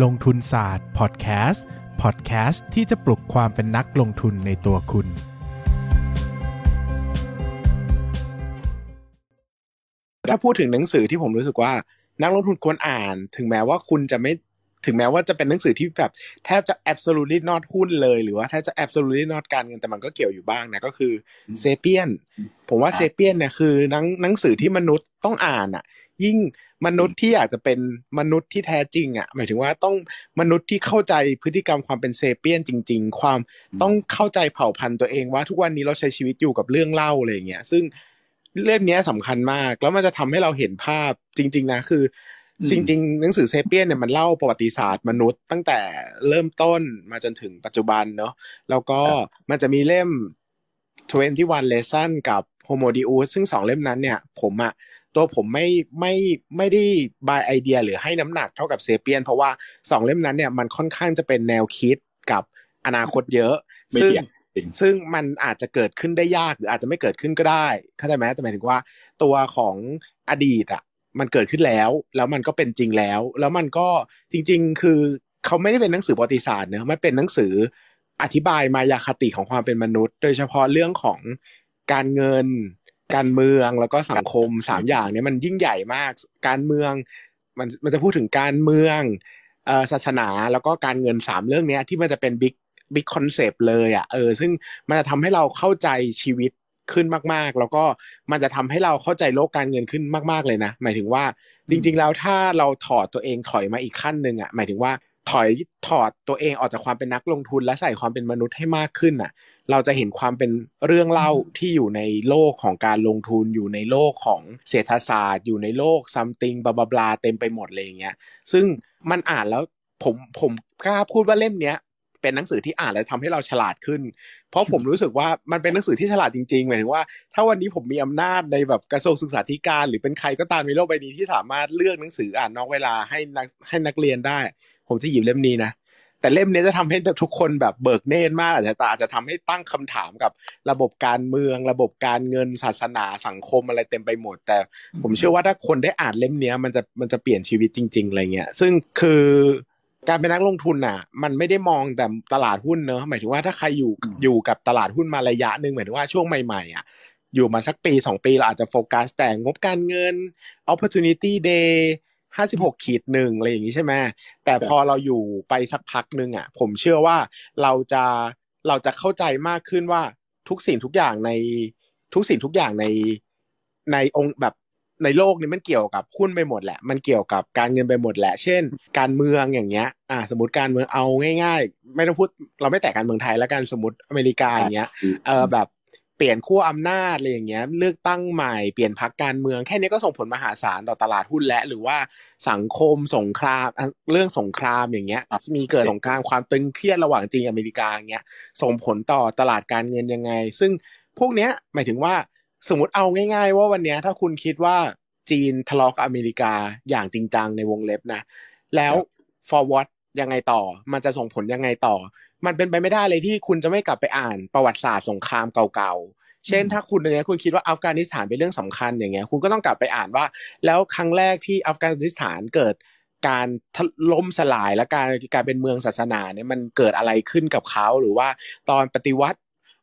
ลงทุนศาสตร์พอดแคสต์พอดแคสต์ที่จะปลุกความเป็นนักลงทุนในตัวคุณ ถ้าพูดถึงหนังสือที่ผมรู้สึกว่า นักลงทุนควรอ่าน ถึงแม้ว่าคุณจะไม่ ถึงแม้ว่าจะเป็นหนังสือที่แบบแทบจะ absolutely not หุ้นเลยหรือว่าแทบจะ absolutely not การเงินแต่มันก็เกี่ยวอยู่บ้างนะก็คือเซเปียนผมว่าเซเปียนเนี่ยคือหนังหนังสือที่มนุษย์ต้องอ่านอะ ยิ่งมนุษย์ที่อยากจะเป็นมนุษย์ที่แท้จริงอะหมายถึงว่าต้องมนุษย์ที่เข้าใจพฤติกรรมความเป็นเซเปียนจริง ๆ ความต้องเข้าใจเผ่าพันธุ์ตัวเองว่าทุกวันนี้เราใช้ชีวิตอยู่กับเรื่องเล่าอะไรอย่างเงี้ยซึ่งเรื่องนี้สำคัญมาก แล้วมันจะทำให้เราเห็นภาพจริง ๆ นะ คือ จริงๆหนังสือเซเปียนเนี่ยมันเล่าประวัติศาสตร์มนุษย์ ตั้งแต่เริ่มต้นมาจนถึงปัจจุบันเนาะแล้วก็มันจะมีเล่ม 21 lesson กับ Homo Deus ซึ่งสองเล่มนั้นเนี่ย ผมอะตัวผมไม่ไม่ไม่ได้บายไอเดียหรือให้น้ำหนักเท่ากับเซเปียน เพราะว่าสองเล่มนั้นเนี่ยมันค่อนข้างจะเป็นแนวคิดกับอนาคตเยอะไม่ซึ่งเถียงจริงซึ่งมันอาจจะเกิดขึ้นได้ยากหรืออาจจะไม่เกิดขึ้นก็ได้ เข้าใจไหมแต่หมายถึงว่าตัวของอดีตอะ มันเกิดขึ้นแล้ว แล้วมันก็เป็นจริงแล้ว แล้วมันก็จริง ๆ คือเขาไม่ได้เป็นหนังสือประวัติศาสตร์เนอะมันเป็นหนังสืออธิบายมายาคติของความเป็นมนุษย์ โดยเฉพาะเรื่องของการเงิน การเมืองแล้วก็สังคมสามอย่างเนี้ยมันยิ่งใหญ่มาก การเมืองมันมันจะพูดถึงการเมืองเอ่อศาสนาแล้วก็การเงินสามเรื่องเนี้ยที่มันจะเป็น big big concept เลยอะเออซึ่งมันจะทำให้เราเข้าใจชีวิต ขึ้นมากๆ แล้วก็มันจะทำให้เราเข้าใจโลกการเงินขึ้นมากๆเลยนะ หมายถึงว่าจริง ๆ แล้วถ้าเราถอดตัวเองถอยมาอีกขั้นหนึ่งอะหมายถึงว่าถอยถอดตัวเองออกจากความเป็นนักลงทุนและใส่ความเป็นมนุษย์ให้มากขึ้นอะ เราจะเห็นความเป็นเรื่องเล่าที่อยู่ในโลกของการลงทุนอยู่ในโลกของเศรษฐศาสตร์ อยู่ในโลกซัมติงบลาบลาเต็มไปหมดเลยอย่างเงี้ย ซึ่งมันอ่านแล้วผมผมกล้าพูดว่าเล่มเนี้ย เป็นหนังสือที่อ่านแล้วทำให้เราฉลาดขึ้น เพราะผมรู้สึกว่ามันเป็นหนังสือที่ฉลาดจริงๆหมายถึงว่า ถ้าวันนี้ผมมีอำนาจในแบบกระทรวงศึกษาธิการ หรือเป็นใครก็ตามในโลกใบนี้ที่สามารถเลือกหนังสืออ่านนอกเวลาให้นักให้นักเรียนได้ ผมจะหยิบเล่มนี้นะแต่เล่มนี้จะทำให้ทุกคนแบบเบิกเนตรมากอาจจะอาจจะทำให้ตั้งคำถามกับระบบการเมือง ระบบการเงินศาสนาสังคมอะไรเต็มไปหมด แต่ผมเชื่อว่าถ้าคนได้อ่านเล่มเนี้ยมันจะมันจะเปลี่ยนชีวิตจริง ๆอะไรเงี้ยซึ่งคือ การเป็นนักลงทุนน่ะ มันไม่ได้มองแต่ตลาดหุ้นเนอะหมายถึงว่าถ้าใครอยู่อยู่กับตลาดหุ้นมาระยะหนึ่งหมายถึงว่าช่วงใหม่ๆอะอยู่มาสักปีสองปีเราอาจจะโฟกัสแต่งบการเงิน opportunity day ห้าสิบหกขีดหนึ่งอะไรอย่างนี้ใช่ไหมแต่พอเราอยู่ไปสักพักหนึ่งอะ ผมเชื่อว่าเราจะเราจะเข้าใจมากขึ้นว่าทุกสิ่งทุกอย่างในทุกสิ่งทุกอย่างในในองค์แบบ ในโลกนี้มันเกี่ยวกับหุ้นไปหมดแหละ มันเกี่ยวกับการเงินไปหมดแหละ เช่น การเมืองอย่างเงี้ย อ่า สมมติการเมืองเอาง่าย ๆ ไม่ต้องพูด เราไม่แตะการเมืองไทยแล้วกันสมมติอเมริกาอย่างเงี้ย เออแบบเปลี่ยนขั้วอำนาจอะไรอย่างเงี้ย เลือกตั้งใหม่เปลี่ยนพรรคการเมืองแค่นี้ก็ส่งผลมหาศาลต่อตลาดหุ้นและ หรือว่าสังคมสงครามอะเรื่องสงครามอย่างเงี้ย มีเกิดสงครามความตึงเครียดระหว่างจีนอเมริกาอย่างเงี้ยส่งผลต่อตลาดการเงินยังไง ซึ่งพวกเนี้ยหมายถึงว่า สมมติเอาง่าย ๆ ว่าวันเนี้ยถ้าคุณคิดว่าจีนทะเลาะกับอเมริกาอย่างจริงจังในวงเล็บนะ แล้ว forward ยังไงต่อ มันจะส่งผลยังไงต่อ มันเป็นไปไม่ได้เลยที่คุณจะไม่กลับไปอ่านประวัติศาสตร์สงครามเก่าๆ เช่น ถ้าคุณเนี้ยคุณคิดว่าอัฟกานิสถานเป็นเรื่องสำคัญอย่างเงี้ย คุณก็ต้องกลับไปอ่านว่า แล้วครั้งแรกที่อัฟกานิสถานเกิดการล่มสลายและการการเป็นเมืองศาสนาเนี่ยมันเกิดอะไรขึ้นกับเขาหรือว่าตอนปฏิวัติ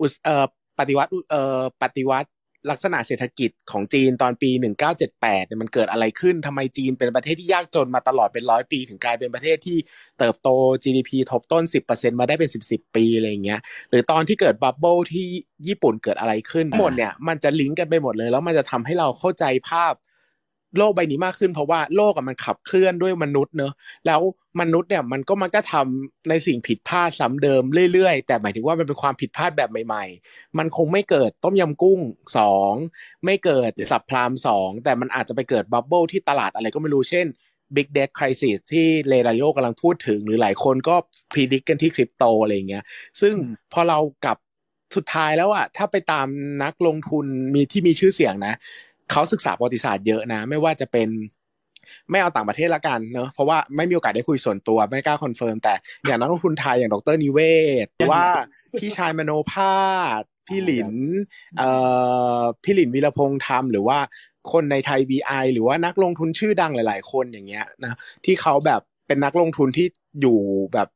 อุสเอ่อปฏิวัติเอ่อปฏิวัติ ลักษณะเศรษฐกิจของจีนตอนปี 1978เนี่ยมันเกิดอะไรขึ้นทำไมจีนเป็นประเทศที่ยากจนมาตลอดเป็นร้อยปี ถึงกลายเป็นประเทศที่เติบโต GDP ทบต้น 10%มาได้เป็น 10 10 ปีอะไรเงี้ย หรือตอนที่เกิด bubble ที่ญี่ปุ่นเกิดอะไรขึ้นหมดเนี่ยมันจะลิงก์กันไปหมดเลย แล้วมันจะทำให้เราเข้าใจภาพ โลกใบนี้มากขึ้นเพราะว่าโลกอะมันขับเคลื่อนด้วยมนุษย์เนอะแล้วมนุษย์เนี่ยมันก็มักจะทำในสิ่งผิดพลาดซ้ำเดิมเรื่อยๆ แต่หมายถึงว่ามันเป็นความผิดพลาดแบบใหม่ ๆ มันคงไม่เกิดต้มยำกุ้งสองไม่เกิด subprime สองแต่มันอาจจะไปเกิด bubble ที่ตลาดอะไรก็ไม่รู้เช่น Big Debt Crisis ที่เลราริโอกำลังพูดถึง หรือหลายคนก็ predict กันที่คริปโตอะไรอย่างเงี้ยซึ่งพอเรากลับสุดท้ายแล้วอะถ้าไปตามนักลงทุนมีที่มีชื่อเสียงนะ เขาศึกษาประวัติศาสตร์เยอะนะ ไม่ว่าจะเป็นไม่เอาต่างประเทศละกันเนอะเพราะว่าไม่มีโอกาสได้คุยส่วนตัวไม่กล้า confirm แต่อย่างนักลงทุนไทยอย่างดร.นิเวศน์หรือว่าพี่ชายมโนภาสพี่หลินเอ่อพี่หลินวีรพงษ์ธัมหรือว่าคนในไทย VI หรือว่านักลงทุนชื่อดังหลาย ๆ คนอย่างเงี้ยนะที่เขาแบบเป็นนักลงทุนที่อยู่แบบ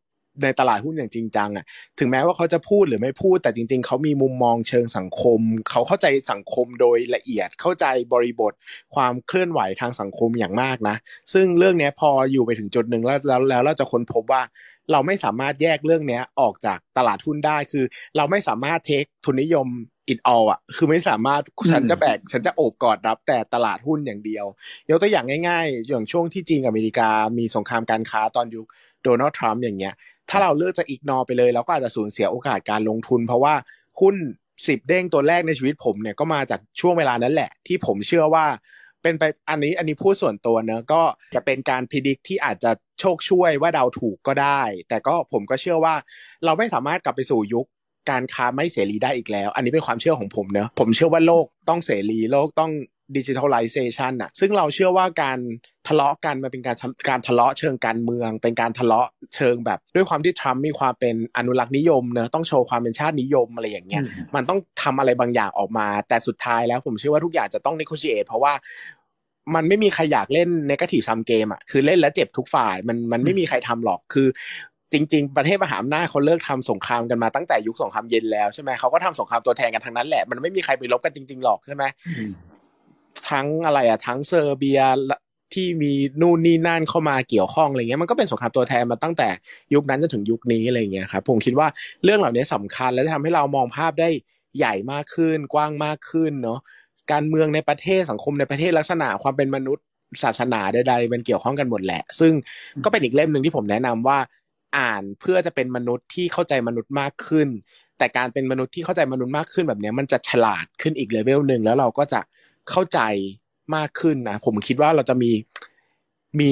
ในตลาดหุ้นอย่างจริงจังอะถึงแม้ว่าเขาจะพูดหรือไม่พูด แต่จริง ๆ เขามีมุมมองเชิงสังคม เขาเข้าใจสังคมโดยละเอียดเข้าใจบริบทความเคลื่อนไหวทางสังคมอย่างมากนะ ซึ่งเรื่องนี้พออยู่ไปถึงจุดหนึ่งแล้วแล้วแล้วเราจะค้นพบว่าเราไม่สามารถแยกเรื่องนี้ออกจากตลาดหุ้นได้คือ เราไม่สามารถเทคทุนนิยมอิดอออะ คือไม่สามารถฉันจะแบกฉันจะโอบกอดรับแต่ตลาดหุ้นอย่างเดียวยกตัวอย่างง่าย ๆ อย่างช่วงที่จีนกับอเมริกามีสงครามการค้าตอนยุคโดนัลด์ทรัมป์อย่างเงี้ย ถ้าเราเลือกจะอีกนอไปเลยเราก็อาจจะสูญเสียโอกาสการลงทุน เพราะว่าหุ้นสิบเด้งตัวแรกในชีวิตผมเนี่ยก็มาจากช่วงเวลานั้นแหละ ที่ผมเชื่อว่าเป็นไปอันนี้อันนี้พูดส่วนตัวเนอะก็จะเป็นการพิจิกที่อาจจะโชคช่วยว่าเดาถูกก็ได้ แต่ก็ผมก็เชื่อว่าเราไม่สามารถกลับไปสู่ยุคการค้าไม่เสรีได้อีกแล้ว อันนี้เป็นความเชื่อของผมเนอะผมเชื่อว่าโลกต้องเสรีโลกต้อง ดิจิทัลไลเซชันอะซึ่งเราเชื่อว่าการทะเลาะกันมันเป็นการการทะเลาะเชิงการเมือง เป็นการทะเลาะเชิงแบบ ด้วยความที่ทรัมป์มีความเป็นอนุรักษ์นิยมเนอะต้องโชว์ความเป็นชาตินิยมอะไรอย่างเงี้ยมันต้องทำอะไรบางอย่างออกมา แต่สุดท้ายแล้วผมเชื่อว่าทุกอย่างจะต้อง negotiate เพราะว่ามันไม่มีใครอยากเล่น negative sum game อะคือเล่นแล้วเจ็บทุกฝ่ายมันมันไม่มีใครทำหรอกคือจริง ๆ ประเทศมหาอำนาจเขาเลิกทำสงครามกันมาตั้งแต่ยุคสงครามเย็นแล้วใช่ไหมเขาก็ทำสงครามตัวแทนกันทั้งนั้นแหละมันไม่มีใครไปลบกันจริง ๆ หรอกใช่ไหม ทั้งอะไรอะทั้งเซอร์เบียที่มีนู่นนี่นั่นเข้ามาเกี่ยวข้องอะไรเงี้ยมันก็เป็นสงครามตัวแทนมาตั้งแต่ยุคนั้นจนถึงยุคนี้อะไรเงี้ยครับผมคิดว่าเรื่องเหล่านี้สำคัญและจะทำให้เรามองภาพได้ใหญ่มากขึ้น กว้างมากขึ้นเนาะการเมืองในประเทศสังคมในประเทศลักษณะความเป็นมนุษย์ศาสนาใดๆมันเกี่ยวข้องกันหมดแหละ ซึ่งก็เป็นอีกเล่มหนึ่งที่ผมแนะนำว่าอ่านเพื่อจะเป็นมนุษย์ที่เข้าใจมนุษย์มากขึ้น แต่การเป็นมนุษย์ที่เข้าใจมนุษย์มากขึ้นแบบนี้มันจะฉลาดขึ้นอีกเลเวลหนึ่งแล้วเราก็จะ เข้าใจมากขึ้นนะผมคิดว่าเราจะมีมี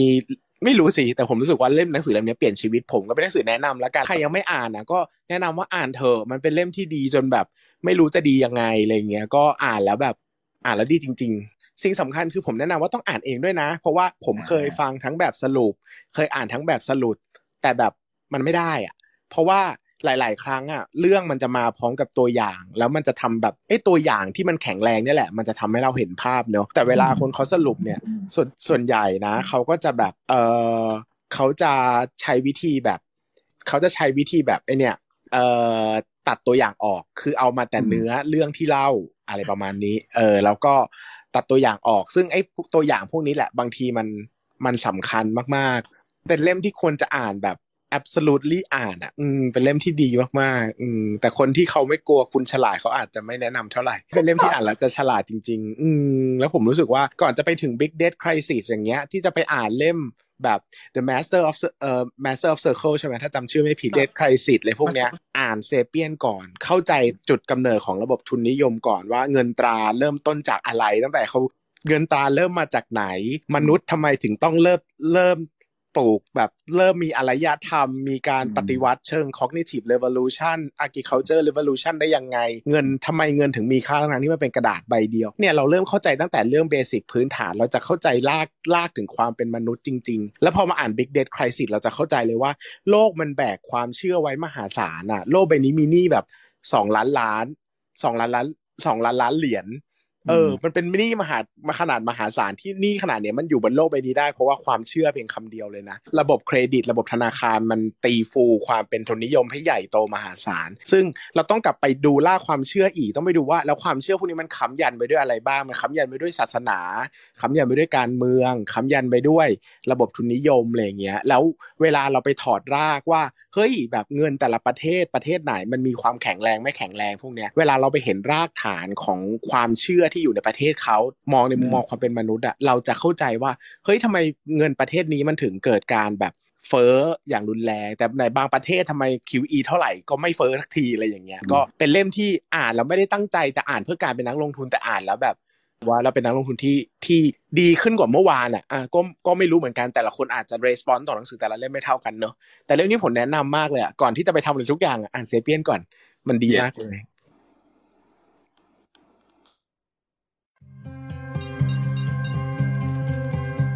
ไม่รู้สิแต่ผมรู้สึกว่าเล่มหนังสือเล่มนี้เปลี่ยนชีวิตผมก็เป็นหนังสือแนะนำแล้วกันใครยังไม่อ่านนะก็แนะนำว่าอ่านเถอะมันเป็นเล่มที่ดีจนแบบ ไม่รู้จะดียังไงอะไรเงี้ย ก็อ่านแล้วแบบอ่านแล้วดีจริง ๆ สิ่งสำคัญคือผมแนะนำว่าต้องอ่านเองด้วยนะ เพราะว่าผมเคยฟังทั้งแบบสรุป เคยอ่านทั้งแบบสรุป แต่แบบมันไม่ได้อะเพราะว่า หลาย ๆ ครั้งอะเรื่องมันจะมาพร้อมกับตัวอย่าง แล้วมันจะทำแบบไอ้ตัวอย่างที่มันแข็งแรงนี่แหละ มันจะทำให้เราเห็นภาพเนาะแต่เวลาคนเขาสรุปเนี่ยส่วนส่วนใหญ่นะเขาก็จะแบบเออเขาจะใช้วิธีแบบเขาจะใช้วิธีแบบไอเนี่ยเอ่อตัดตัวอย่างออกคือเอามาแต่เนื้อเรื่องที่เล่าอะไรประมาณนี้ เออ แล้วก็ตัดตัวอย่างออก ซึ่งไอ้ตัวอย่างพวกนี้แหละ บางทีมันมันสำคัญมากๆ เป็นเล่มที่ควรจะอ่านแบบ absolutely อ่านอะ อืม เป็นเล่มที่ดีมากๆ อืม แต่คนที่เขาไม่กลัวคุณฉลาดเขาอาจจะไม่แนะนำเท่าไหร่ เป็นเล่มที่อ่านแล้วจะฉลาดจริง ๆ อืม แล้วผมรู้สึกว่าก่อนจะไปถึง big death crisis อย่างเงี้ย ที่จะไปอ่านเล่มแบบ the master of เอ่อ master of circle ใช่ไหมถ้าจำชื่อไม่ผิด death crisis เลยพวกเนี้ยอ่านเซเปียนก่อน เข้าใจจุดกำเนิดของระบบทุนนิยมก่อนว่าเงินตราเริ่มต้นจากอะไรตั้งแต่เขาเงินตราเริ่มมาจากไหน มนุษย์ทำไมถึงต้องเริ่มเริ่ม ปลูกแบบเริ่มมีอารยธรรม มีการปฏิวัติเชิง cognitive revolution agriculture revolution ได้ยังไง เงินทำไมเงินถึงมีค่าทั้งที่มันเป็นกระดาษใบเดียวเนี่ยเราเริ่มเข้าใจตั้งแต่เรื่องเบสิกพื้นฐาน เราจะเข้าใจลากลากถึงความเป็นมนุษย์จริง ๆ แล้วพอมาอ่าน big death crisis เราจะเข้าใจเลยว่า โลกมันแบกความเชื่อไว้มหาศาลอะโลกใบนี้มีหนี้แบบสองล้านล้านสองล้านล้านสองล้านล้านเหรียญ เออ มันเป็นนี่มหามาขนาดมหาศาลที่นี่ขนาดเนี้ยมันอยู่บนโลกใบนี้ได้เพราะว่าความเชื่อเพียงคำเดียวเลยนะ ระบบเครดิต ระบบธนาคารมันตีฟูความเป็นทุนนิยมให้ใหญ่โตมหาศาล ซึ่งเราต้องกลับไปดูล่าความเชื่ออีกต้องไปดูว่า แล้วความเชื่อพวกนี้มันค้ำยันไปด้วยอะไรบ้าง มันค้ำยันไปด้วยศาสนาค้ำยันไปด้วยการเมืองค้ำยันไปด้วย ระบบทุนนิยมอะไรเงี้ย แล้วเวลาเราไปถอดรากว่าเฮ้ยแบบเงินแต่ละประเทศประเทศไหน มันมีความแข็งแรงไม่แข็งแรงพวกเนี้ยเวลาเราไปเห็นรากฐานของความเชื่อที่อยู่ในประเทศเขามองในมุมมองความเป็นมนุษย์อะเราจะเข้าใจว่าเฮ้ยทำไมเงินประเทศนี้มันถึงเกิดการแบบเฟ้ออย่างรุนแรง แต่ในบางประเทศทำไม QE เท่าไหร่ก็ไม่เฟ้อสักทีอะไรอย่างเงี้ยก็เป็นเล่มที่อ่านแล้วไม่ได้ตั้งใจจะอ่านเพื่อการเป็นนักลงทุนแต่อ่านแล้วแบบว่าเราเป็นนักลงทุนที่ที่ดีขึ้นกว่าเมื่อวานอะอะก็ก็ไม่รู้เหมือนกันแต่ละคนอาจจะ response ต่อหนังสือแต่ละเล่มไม่เท่ากันเนอะแต่เรื่องนี้ผมแนะนำมากเลยอะก่อนที่จะไปทำอะไรทุกอย่างอ่าน Sapiens ก่อนมันดีมากเลย